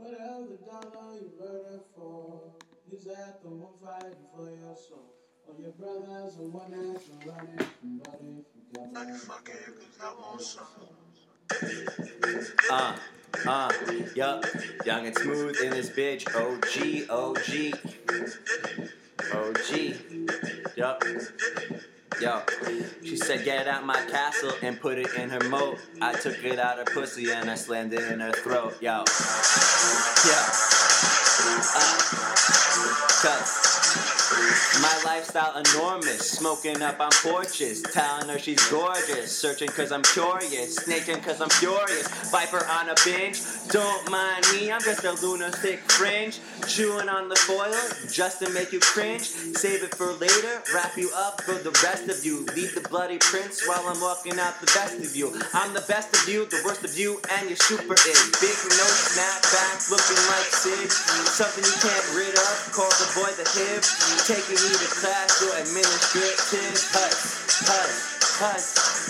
Whatever the dollar you murder for, is that the one fighting for your soul? Or your brothers the one that's running from body from God? Uh, uh, yup, young and Smoove in this bitch. OG, OG, OG, yup. Yo, she said, get it out my castle and put it in her moat. I took it out her pussy and I slammed it in her throat. Yo, yo, uh, cuz. My lifestyle enormous, smoking up on porches, telling her she's gorgeous, searching cause I'm curious, snaking cause I'm furious, viper on a binge, don't mind me, I'm just a lunatic fringe, chewing on the foil just to make you cringe, save it for later, wrap you up for the rest of you, leave the bloody prints while I'm walking out the best of you, I'm the best of you, the worst of you, and you're super is, big no snapback, looking like Sid, something you can't rid of, call the boy the hip, taking me to class to administrative hush, hush, hush.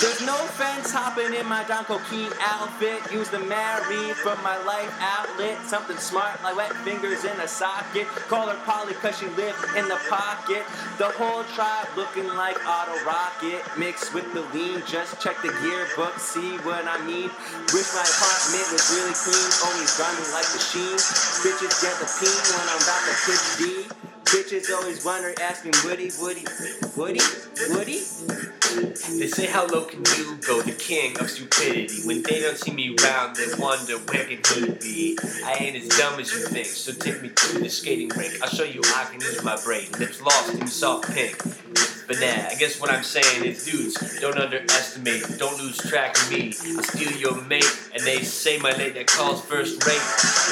There's no fence hopping in my Donko Key outfit. Use the Mary from my life outlet. Something smart like wet fingers in a socket. Call her Polly cause she lived in the pocket. The whole tribe looking like auto rocket. Mixed with the lean, just check the yearbook, see what I mean. Wish my apartment was really clean, always grinding like the sheen. Bitches get the peen when I'm about to pitch D. Bitches always wonder, asking Woody, Woody, Woody, Woody? They say, how low can you go? The king of stupidity. When they don't see me round, they wonder where can he be? I ain't as dumb as you think, so take me to the skating rink. I'll show you I can use my brain. Lips lost in soft pink. But nah, I guess what I'm saying is, dudes, don't underestimate, don't lose track of me. I'll steal your mate, and they say my late that calls first rate.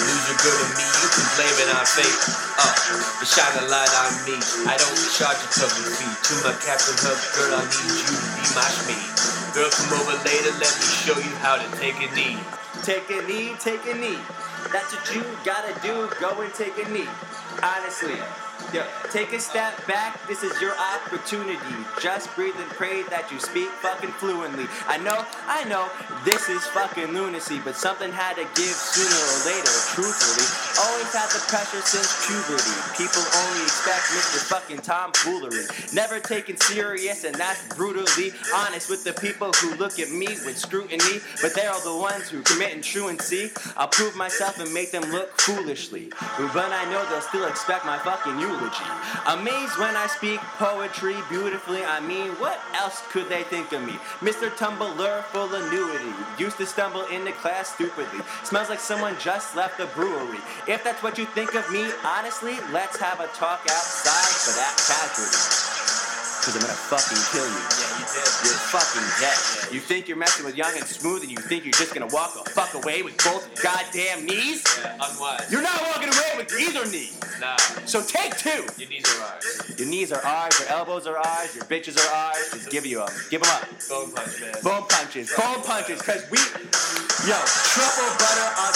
Lose your girl to me, it on fate. Uh, but shine a light on me. I don't charge a cover fee. To my Captain Hook, girl, I need you to be my schmee. Girl, come over later, let me show you how to take a knee. Take a knee, take a knee. That's what you gotta do. Go and take a knee. Honestly. Yo, take a step back. This is your opportunity. Just breathe and pray that you speak fucking fluently. I know, I know, this is fucking lunacy, but something had to give sooner or later. Truthfully, always had the pressure since puberty. People only expect Mr. fucking tomfoolery. Never taken serious, and that's brutally honest with the people who look at me with scrutiny. But they are all the ones who committing truancy. I'll prove myself and make them look foolishly. But I know they'll still expect my fucking eulogy. Amazed when I speak poetry beautifully. I mean, what else could they think of me? Mr. Tumbler full annuity. Used to stumble into class stupidly. Smells like someone just left the brewery. If that's what you think of me, honestly, let's have a talk outside, but act casually. Cause I'm gonna fucking kill you. Yeah, you did. You're fucking dead. You think you're messing with young and Smoove and you think you're just gonna walk the fuck away with both goddamn knees? Yeah, unwise. You're not walking away with either knee. Nah, So take two. your knees are ours. Your knees are ours, your elbows are ours, your bitches are ours. Just give you them. Give them up. Bone punch, man. Bone punches. Bone punches. Cause we, yo, triple butter on